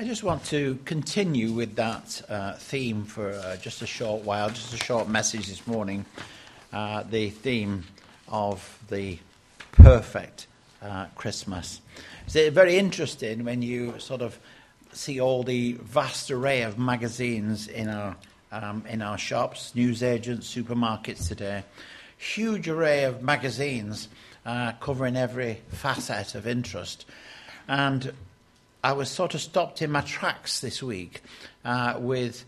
I just want to continue with that uh, theme for uh, just a short while, just a short message this morning. Uh, the theme of the perfect uh, Christmas. It's very interesting when you sort of see all the vast array of magazines in our um, in our shops, newsagents, supermarkets today. Huge array of magazines uh, covering every facet of interest. And I was sort of stopped in my tracks this week uh, with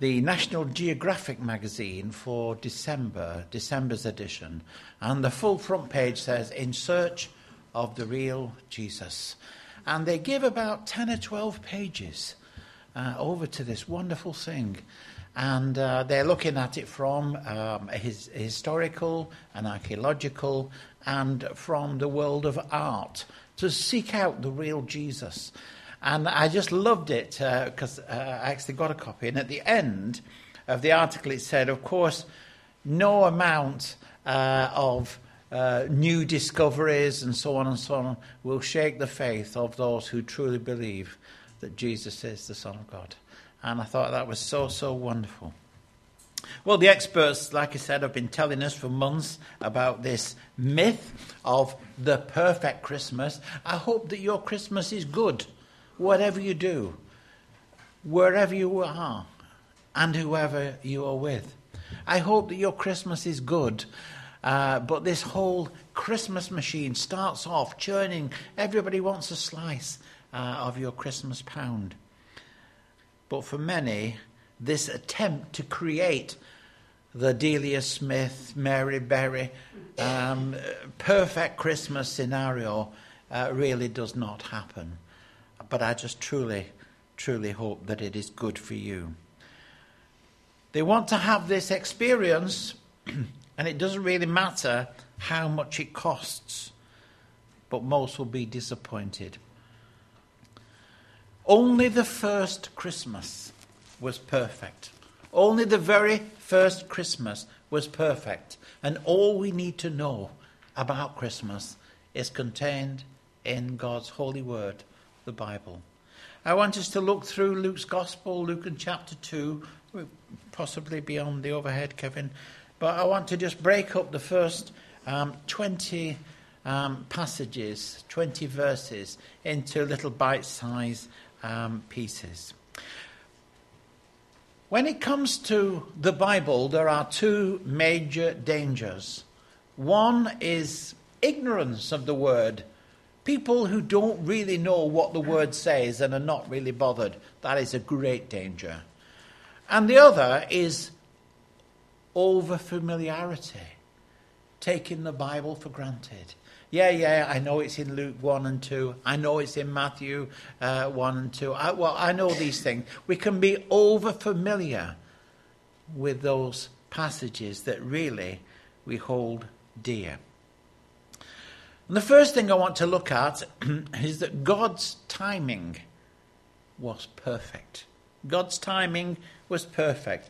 the National Geographic magazine for December, December's edition. And the full front page says, In Search of the Real Jesus. And they give about 10 or 12 pages uh, over to this wonderful thing. And uh, they're looking at it from um, his, historical and archaeological and from the world of art to seek out the real Jesus. And I just loved it because uh, uh, I actually got a copy. And at the end of the article, it said, of course, no amount uh, of uh, new discoveries and so on and so on will shake the faith of those who truly believe that Jesus is the Son of God. And I thought that was so, so wonderful. Well, the experts, like I said, have been telling us for months about this myth of the perfect Christmas. I hope that your Christmas is good whatever you do, wherever you are, and whoever you are with. I hope that your Christmas is good. Uh, but this whole Christmas machine starts off churning. Everybody wants a slice uh, of your Christmas pound. But for many, this attempt to create the Delia Smith, Mary Berry, um, perfect Christmas scenario uh, really does not happen but I just truly, truly hope that it is good for you. They want to have this experience, and it doesn't really matter how much it costs, but most will be disappointed. Only the first Christmas was perfect. Only the very first Christmas was perfect. And all we need to know about Christmas is contained in God's holy word the Bible. I want us to look through Luke's Gospel, Luke in chapter 2, possibly beyond the overhead, Kevin. But I want to just break up the first um, 20 um, passages, 20 verses, into little bite sized um, pieces. When it comes to the Bible, there are two major dangers. One is ignorance of the word People who don't really know what the word says and are not really bothered, that is a great danger. And the other is over familiarity, taking the Bible for granted. Yeah, yeah, I know it's in Luke 1 and 2. I know it's in Matthew uh, 1 and 2. I, well, I know these things. We can be over familiar with those passages that really we hold dear. And the first thing I want to look at is that God's timing was perfect. God's timing was perfect.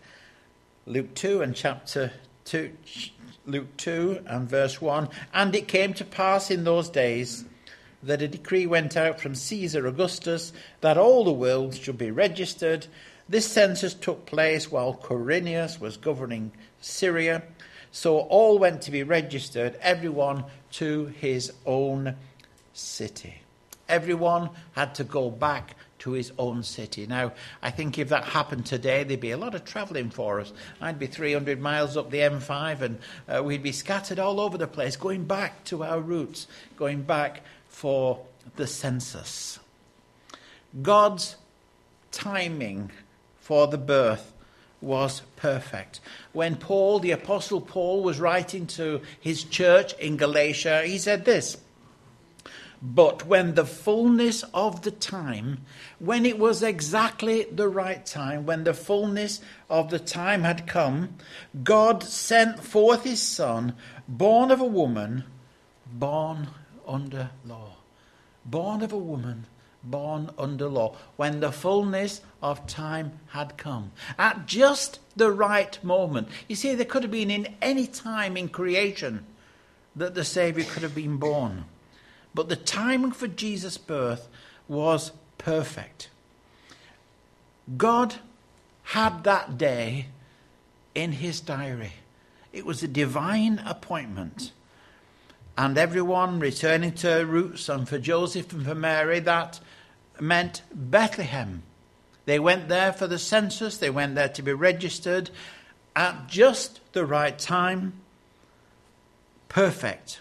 Luke 2 and chapter 2, Luke 2 and verse 1. And it came to pass in those days that a decree went out from Caesar Augustus that all the world should be registered. This census took place while Quirinius was governing Syria. So all went to be registered, everyone to his own city. Everyone had to go back to his own city. Now, I think if that happened today, there'd be a lot of travelling for us. I'd be 300 miles up the M5 and uh, we'd be scattered all over the place, going back to our roots, going back for the census. God's timing for the birth was perfect. When Paul, the Apostle Paul, was writing to his church in Galatia, he said this But when the fullness of the time, when it was exactly the right time, when the fullness of the time had come, God sent forth his Son, born of a woman, born under law. Born of a woman born under law, when the fullness of time had come, at just the right moment. You see, there could have been in any time in creation that the Saviour could have been born. But the timing for Jesus' birth was perfect. God had that day in his diary. It was a divine appointment. And everyone returning to roots, and for Joseph and for Mary, that meant Bethlehem. They went there for the census, they went there to be registered at just the right time. Perfect.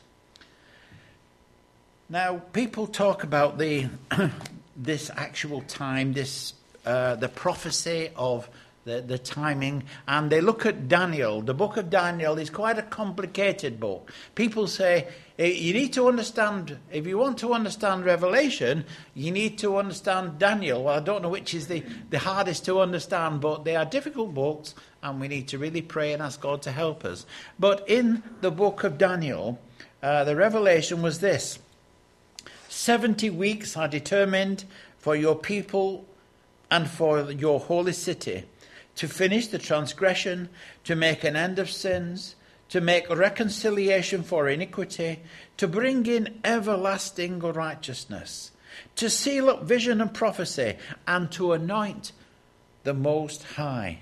Now, people talk about the this actual time, this uh, the prophecy of the, the timing, and they look at Daniel. The book of Daniel is quite a complicated book. People say eh, you need to understand, if you want to understand Revelation, you need to understand Daniel. Well, I don't know which is the, the hardest to understand, but they are difficult books, and we need to really pray and ask God to help us. But in the book of Daniel, uh, the revelation was this 70 weeks are determined for your people and for your holy city to finish the transgression, to make an end of sins, to make reconciliation for iniquity, to bring in everlasting righteousness, to seal up vision and prophecy, and to anoint the Most High.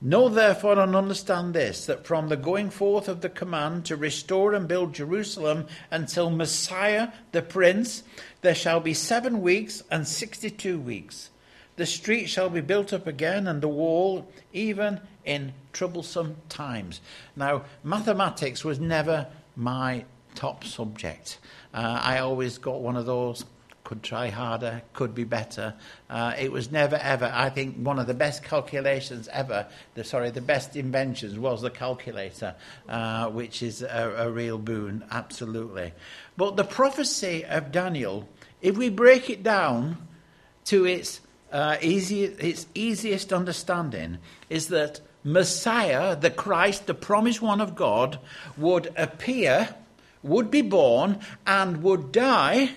Know therefore and understand this that from the going forth of the command to restore and build Jerusalem until Messiah the Prince, there shall be seven weeks and sixty two weeks. The street shall be built up again, and the wall, even in troublesome times. Now, mathematics was never my top subject. Uh, I always got one of those could try harder, could be better. Uh, it was never ever, I think, one of the best calculations ever, the, sorry, the best inventions was the calculator, uh, which is a, a real boon, absolutely. But the prophecy of Daniel, if we break it down to its uh, easy, its easiest understanding is that Messiah, the Christ, the promised one of God, would appear, would be born, and would die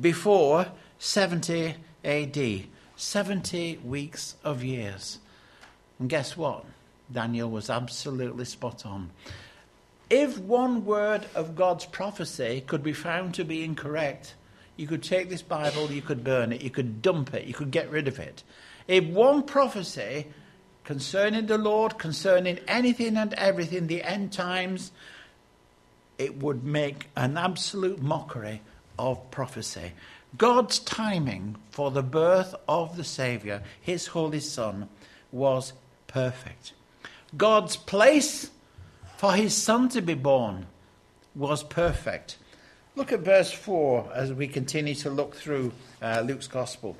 before 70 AD. 70 weeks of years. And guess what? Daniel was absolutely spot on. If one word of God's prophecy could be found to be incorrect, you could take this Bible, you could burn it, you could dump it, you could get rid of it. If one prophecy concerning the Lord, concerning anything and everything, the end times, it would make an absolute mockery of prophecy. God's timing for the birth of the Saviour, his Holy Son, was perfect. God's place for his Son to be born was perfect. Look at verse 4 as we continue to look through uh, Luke's Gospel.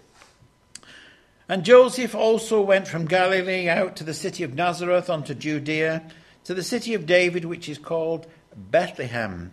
And Joseph also went from Galilee out to the city of Nazareth unto Judea, to the city of David, which is called Bethlehem,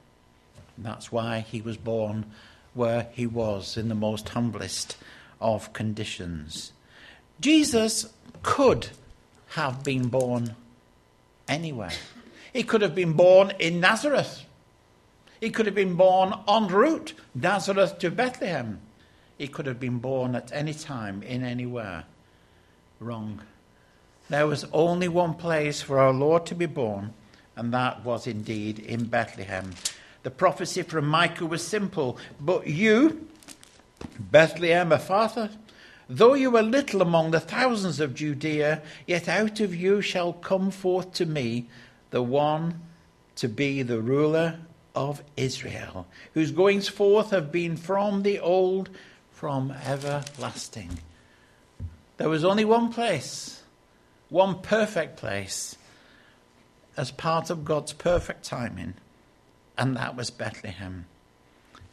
That's why he was born where he was, in the most humblest of conditions. Jesus could have been born anywhere. He could have been born in Nazareth. He could have been born en route, Nazareth to Bethlehem. He could have been born at any time, in anywhere. Wrong. There was only one place for our Lord to be born, and that was indeed in Bethlehem. The prophecy from Micah was simple. But you, Bethlehem Ephrathah, though you are little among the thousands of Judea, yet out of you shall come forth to me the one to be the ruler of Israel, whose goings forth have been from the old, from everlasting. There was only one place, one perfect place, as part of God's perfect timing, and that was Bethlehem.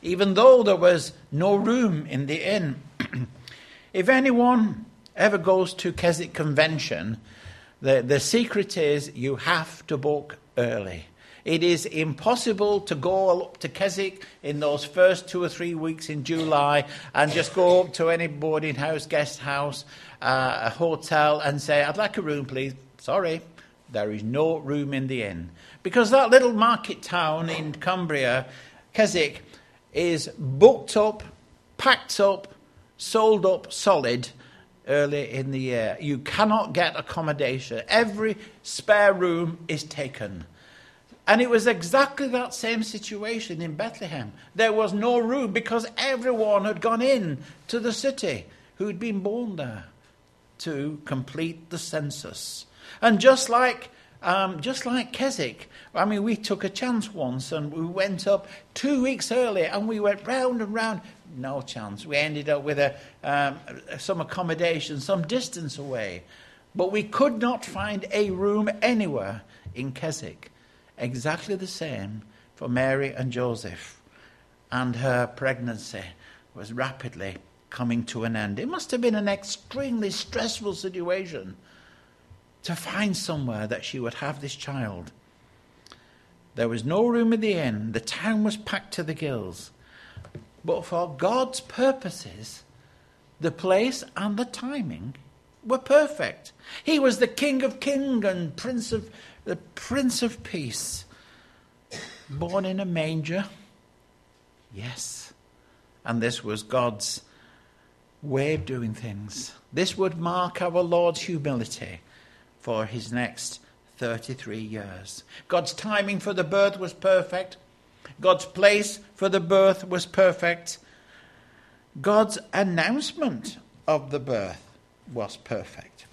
Even though there was no room in the inn, if anyone ever goes to Keswick Convention, the, the secret is you have to book early It is impossible to go up to Keswick in those first two or three weeks in July and just go up to any boarding house, guest house, uh, a hotel and say, I'd like a room, please. Sorry, there is no room in the inn. Because that little market town in Cumbria, Keswick, is booked up, packed up, sold up solid early in the year. You cannot get accommodation. Every spare room is taken. And it was exactly that same situation in Bethlehem. There was no room because everyone had gone in to the city who'd been born there to complete the census. And just like um, just like Keswick, I mean, we took a chance once and we went up two weeks early and we went round and round. No chance. We ended up with a, um, some accommodation some distance away. But we could not find a room anywhere in Keswick. Exactly the same for Mary and Joseph. And her pregnancy was rapidly coming to an end. It must have been an extremely stressful situation to find somewhere that she would have this child. There was no room in the inn. The town was packed to the gills. But for God's purposes, the place and the timing were perfect. He was the King of Kings and Prince of the Prince of Peace. Born in a manger. Yes. And this was God's way of doing things. This would mark our Lord's humility for his next 33 years. God's timing for the birth was perfect. God's place for the birth was perfect. God's announcement of the birth was perfect.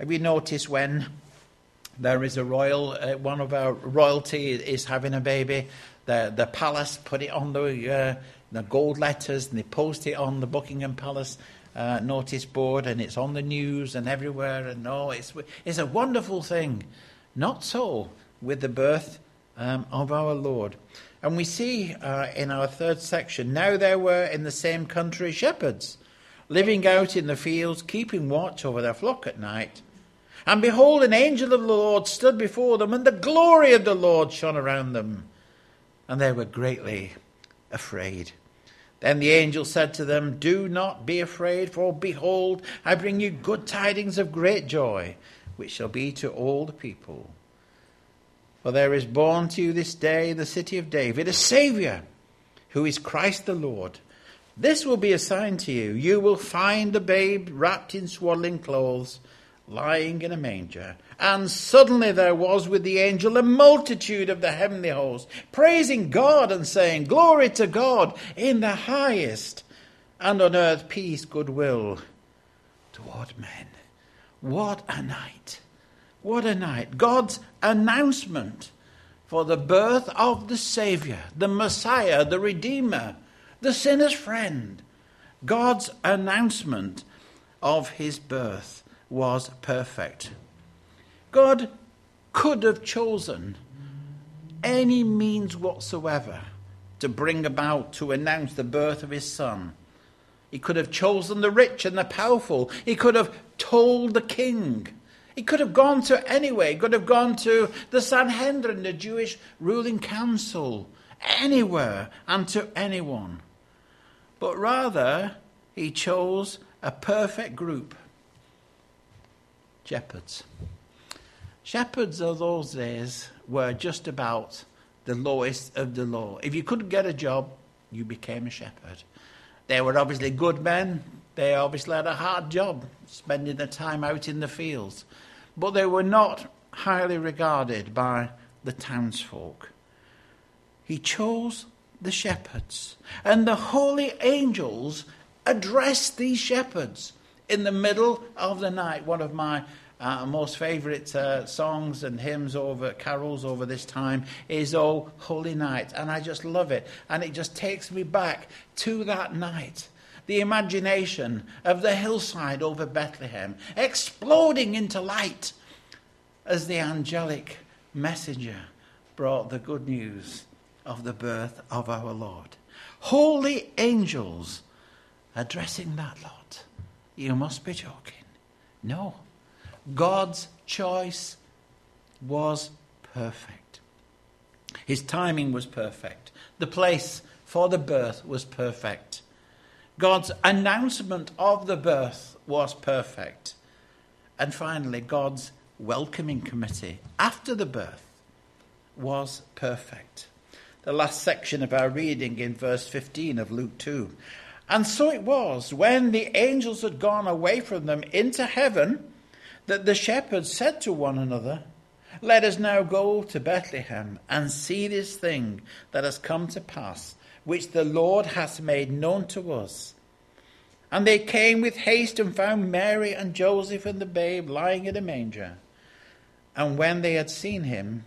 Have you noticed when there is a royal, uh, one of our royalty is having a baby, the, the palace put it on the, uh, the gold letters and they post it on the Buckingham Palace uh, notice board and it's on the news and everywhere and oh, it's, it's a wonderful thing. Not so with the birth um, of our Lord. And we see uh, in our third section now there were in the same country shepherds living out in the fields, keeping watch over their flock at night. And behold, an angel of the Lord stood before them, and the glory of the Lord shone around them. And they were greatly afraid. Then the angel said to them, Do not be afraid, for behold, I bring you good tidings of great joy, which shall be to all the people. For there is born to you this day in the city of David a Saviour, who is Christ the Lord. This will be a sign to you. You will find the babe wrapped in swaddling clothes, lying in a manger. And suddenly there was with the angel a multitude of the heavenly host, praising God and saying, Glory to God in the highest, and on earth peace, goodwill toward men. What a night! What a night. God's announcement for the birth of the Saviour, the Messiah, the Redeemer, the sinner's friend. God's announcement of his birth was perfect. God could have chosen any means whatsoever to bring about, to announce the birth of his son. He could have chosen the rich and the powerful. He could have told the king. He could have gone to anywhere. He could have gone to the Sanhedrin, the Jewish ruling council, anywhere and to anyone. But rather, he chose a perfect group shepherds. Shepherds of those days were just about the lowest of the low. If you couldn't get a job, you became a shepherd. They were obviously good men. They obviously had a hard job, spending their time out in the fields. But they were not highly regarded by the townsfolk. He chose the shepherds, and the holy angels addressed these shepherds in the middle of the night. One of my uh, most favourite uh, songs and hymns over carols over this time is "Oh Holy Night," and I just love it, and it just takes me back to that night. The imagination of the hillside over Bethlehem exploding into light as the angelic messenger brought the good news of the birth of our Lord. Holy angels addressing that lot. You must be joking. No. God's choice was perfect. His timing was perfect. The place for the birth was perfect. God's announcement of the birth was perfect. And finally, God's welcoming committee after the birth was perfect. The last section of our reading in verse 15 of Luke 2. And so it was, when the angels had gone away from them into heaven, that the shepherds said to one another, Let us now go to Bethlehem and see this thing that has come to pass, which the Lord hath made known to us. And they came with haste and found Mary and Joseph and the babe lying in a manger. And when they had seen him,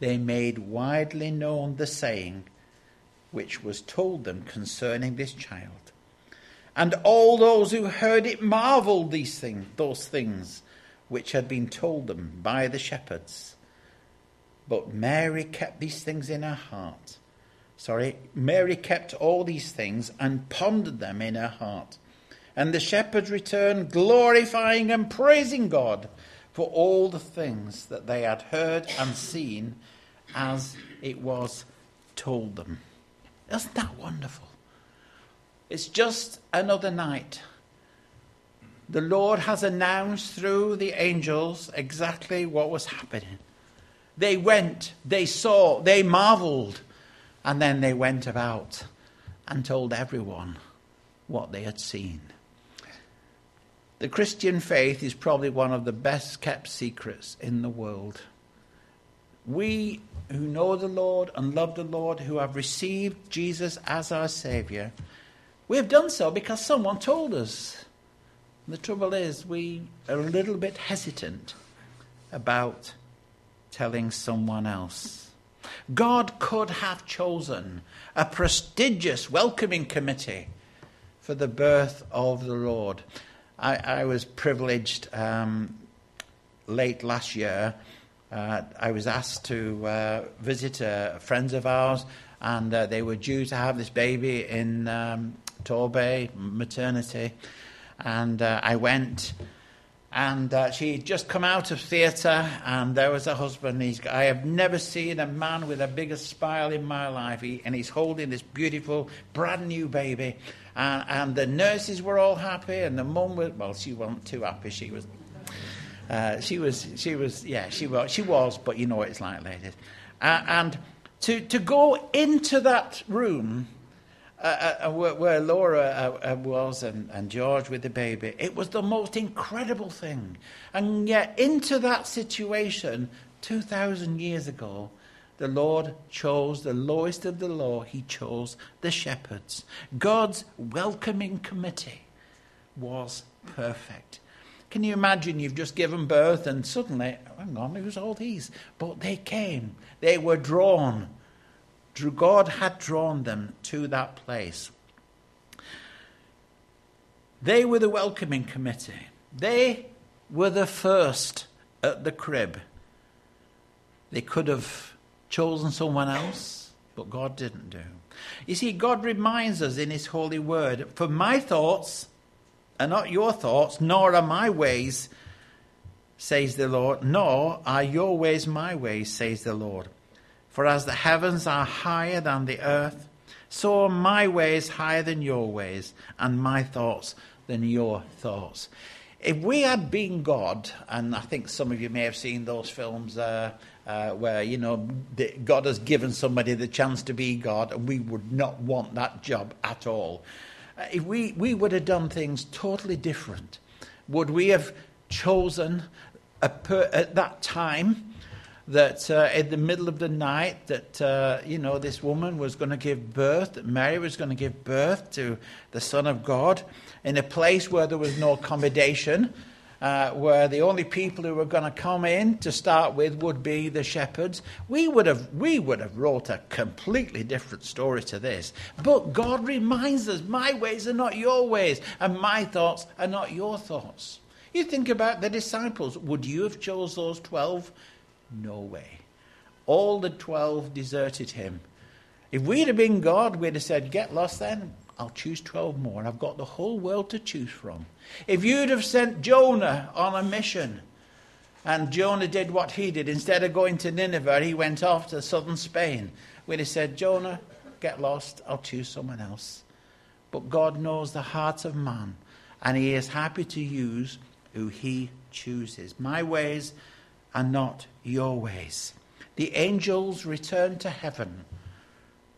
they made widely known the saying which was told them concerning this child. And all those who heard it marveled these things, those things which had been told them by the shepherds. But Mary kept these things in her heart. Sorry, Mary kept all these things and pondered them in her heart. And the shepherds returned, glorifying and praising God for all the things that they had heard and seen as it was told them. Isn't that wonderful? It's just another night. The Lord has announced through the angels exactly what was happening. They went, they saw, they marveled, and then they went about and told everyone what they had seen. The Christian faith is probably one of the best kept secrets in the world. We who know the Lord and love the Lord, who have received Jesus as our Saviour, we have done so because someone told us. The trouble is, we are a little bit hesitant about telling someone else. God could have chosen a prestigious welcoming committee for the birth of the Lord. I, I was privileged um, late last year uh, I was asked to uh, visit uh, friends of ours, and uh, they were due to have this baby in um, Torbay maternity. And uh, I went, and uh, she had just come out of theatre, and there was a husband. He's, I have never seen a man with a bigger smile in my life, he, and he's holding this beautiful, brand new baby. And, and the nurses were all happy, and the mum was, well, she wasn't too happy. She was uh, she was, she was, yeah, she was, she was, but you know what it's like, ladies. Uh, and to, to go into that room uh, uh, uh where, Laura was and, and George with the baby, it was the most incredible thing. And yet, into that situation, 2,000 years ago, the Lord chose the lowest of the low. He chose the shepherds. God's welcoming committee was perfect. Can you imagine you've just given birth and suddenly, hang on, who's all these? But they came, they were drawn. God had drawn them to that place. They were the welcoming committee. They were the first at the crib. They could have chosen someone else, but God didn't do. You see, God reminds us in His holy word for my thoughts are not your thoughts, nor are my ways, says the Lord, nor are your ways my ways, says the Lord. For as the heavens are higher than the earth, so are my ways higher than your ways, and my thoughts than your thoughts. If we had been God, and I think some of you may have seen those films uh, uh, where, you know, God has given somebody the chance to be God, and we would not want that job at all. Uh, if we, we would have done things totally different. Would we have chosen per, at that time that uh, in the middle of the night that uh, you know this woman was going to give birth, that Mary was going to give birth to the Son of God in a place where there was no accommodation, uh, where the only people who were going to come in to start with would be the shepherds, we would have we would have wrote a completely different story to this. But God reminds us, my ways are not your ways, and my thoughts are not your thoughts. You think about the disciples. Would you have chose those twelve? No way. All the twelve deserted him. If we'd have been God, we'd have said, Get lost then. I'll choose 12 more. And I've got the whole world to choose from. If you'd have sent Jonah on a mission, And Jonah did what he did. Instead of going to Nineveh, he went off to southern Spain, where he said, Jonah, get lost, I'll choose someone else. But God knows the heart of man, and he is happy to use who he chooses. My ways are not your ways. The angels returned to heaven.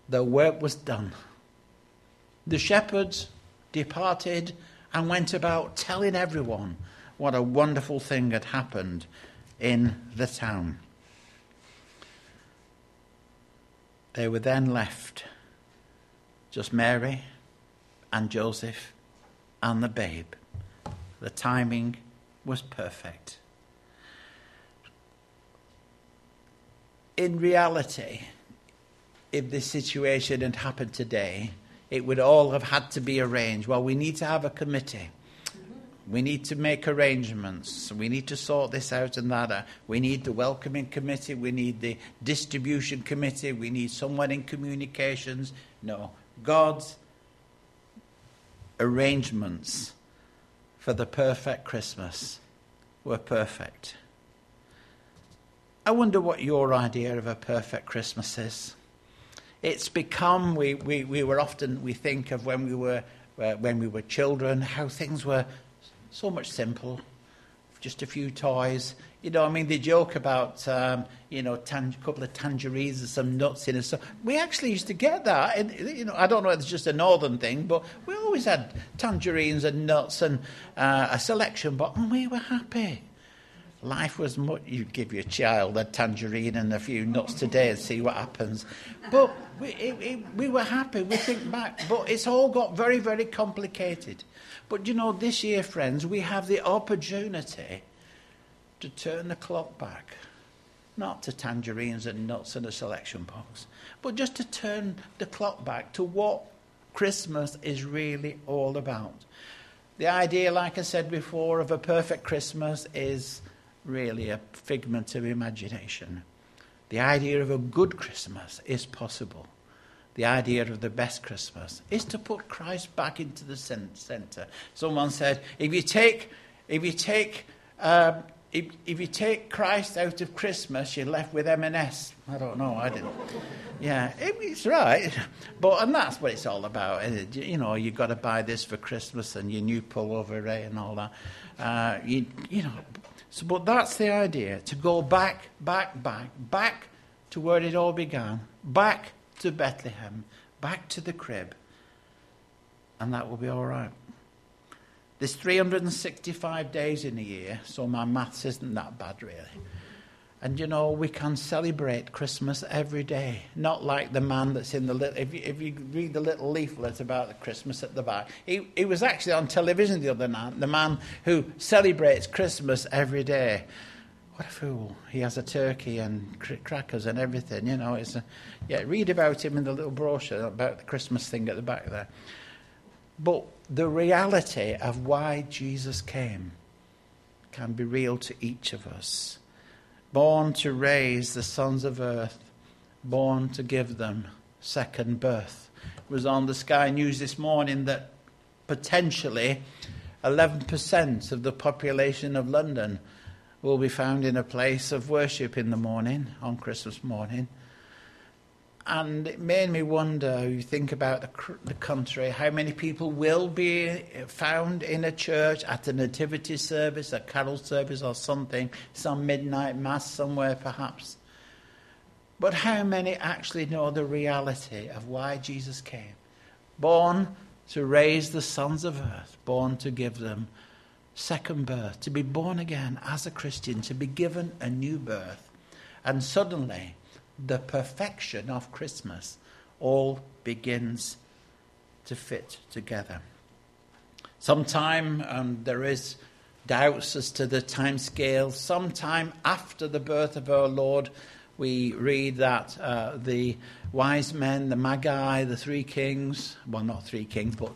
Their work was done. The shepherds departed and went about telling everyone what a wonderful thing had happened in the town. They were then left just Mary and Joseph and the babe. The timing was perfect. In reality, if this situation had happened today, it would all have had to be arranged. Well, we need to have a committee. We need to make arrangements. We need to sort this out and that. We need the welcoming committee. We need the distribution committee. We need someone in communications. No. God's arrangements for the perfect Christmas were perfect. I wonder what your idea of a perfect Christmas is. It's become, we, we, we were often, we think of when we were, uh, when we were children, how things were so much simple, just a few toys. You know, I mean, they joke about, um, you know, a couple of tangerines and some nuts in it. So we actually used to get that. And, you know, I don't know if it's just a northern thing, but we always had tangerines and nuts and uh, a selection, but we were happy. Life was much, you give your child a tangerine and a few nuts today and see what happens. But we, it, it, we were happy, we think back. But it's all got very, very complicated. But you know, this year, friends, we have the opportunity to turn the clock back. Not to tangerines and nuts and a selection box, but just to turn the clock back to what Christmas is really all about. The idea, like I said before, of a perfect Christmas is really a figment of imagination. The idea of a good Christmas is possible. The idea of the best Christmas is to put Christ back into the center. Someone said, if you take, if you take um, if, if you take Christ out of Christmas, you're left with M&S. I don't know. I didn't. Yeah, it, it's right. But and that's what it's all about. You know, you've got to buy this for Christmas and your new pullover eh, and all that. Uh, you, you know, so, but that's the idea to go back, back, back, back to where it all began, back to Bethlehem, back to the crib, and that will be all right. There's 365 days in a year, so my maths isn't that bad, really. And you know, we can celebrate Christmas every day. Not like the man that's in the little. If you, if you read the little leaflet about the Christmas at the back, he, he was actually on television the other night. The man who celebrates Christmas every day. What a fool. He has a turkey and cr- crackers and everything, you know. It's a, yeah, read about him in the little brochure about the Christmas thing at the back there. But the reality of why Jesus came can be real to each of us. Born to raise the sons of earth, born to give them second birth. It was on the Sky News this morning that potentially 11% of the population of London will be found in a place of worship in the morning, on Christmas morning. And it made me wonder, you think about the, the country, how many people will be found in a church at a nativity service, a carol service, or something, some midnight mass somewhere perhaps. But how many actually know the reality of why Jesus came? Born to raise the sons of earth, born to give them second birth, to be born again as a Christian, to be given a new birth. And suddenly, the perfection of Christmas all begins to fit together. Sometime um, there is doubts as to the time scale. Sometime after the birth of our Lord, we read that uh, the wise men, the magi, the three kings, well, not three kings, but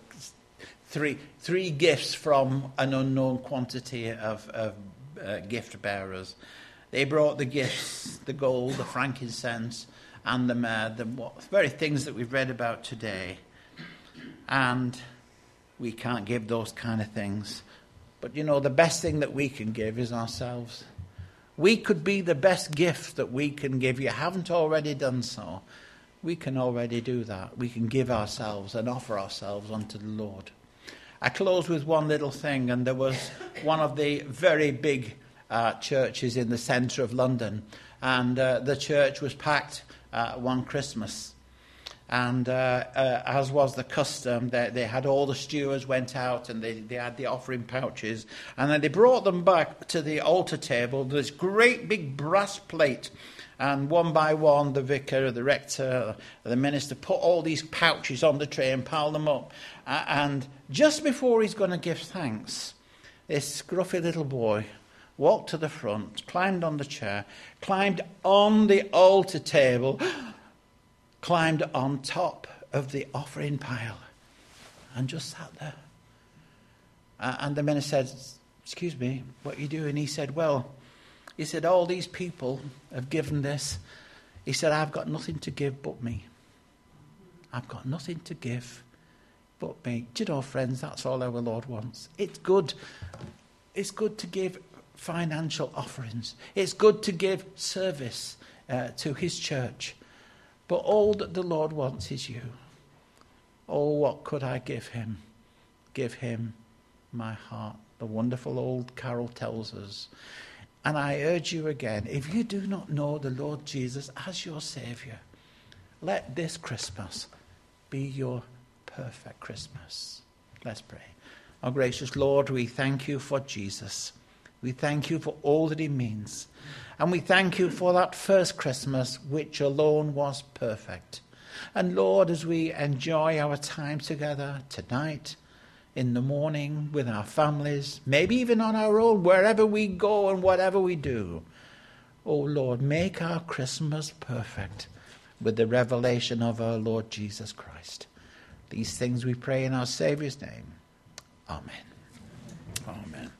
three, three gifts from an unknown quantity of, of uh, gift bearers they brought the gifts, the gold, the frankincense, and the myrrh, the very things that we've read about today. And we can't give those kind of things. But you know, the best thing that we can give is ourselves. we could be the best gift that we can give. You haven't already done so. We can already do that. We can give ourselves and offer ourselves unto the Lord. I close with one little thing, and there was one of the very big uh, churches in the centre of London, and uh, the church was packed uh, one Christmas. And uh, uh, as was the custom, they, they, had all the stewards went out and they, they had the offering pouches. And then they brought them back to the altar table, this great big brass plate. And one by one, the vicar, the rector, the minister put all these pouches on the tray and piled them up. and just before he's going to give thanks, this scruffy little boy walked to the front, climbed on the chair, climbed on the altar table climbed on top of the offering pile and just sat there. And the minister said, Excuse me, what are you doing? He said, Well, he said, All these people have given this. He said, I've got nothing to give but me. I've got nothing to give but me. Do you know, friends, that's all our Lord wants. It's good. It's good to give financial offerings, it's good to give service uh, to His church. But all that the Lord wants is you. Oh, what could I give him? Give him my heart. The wonderful old carol tells us. And I urge you again if you do not know the Lord Jesus as your Saviour, let this Christmas be your perfect Christmas. Let's pray. Our gracious Lord, we thank you for Jesus. We thank you for all that he means. And we thank you for that first Christmas, which alone was perfect. And Lord, as we enjoy our time together tonight, in the morning, with our families, maybe even on our own, wherever we go and whatever we do, oh Lord, make our Christmas perfect with the revelation of our Lord Jesus Christ. These things we pray in our Saviour's name. Amen. Amen.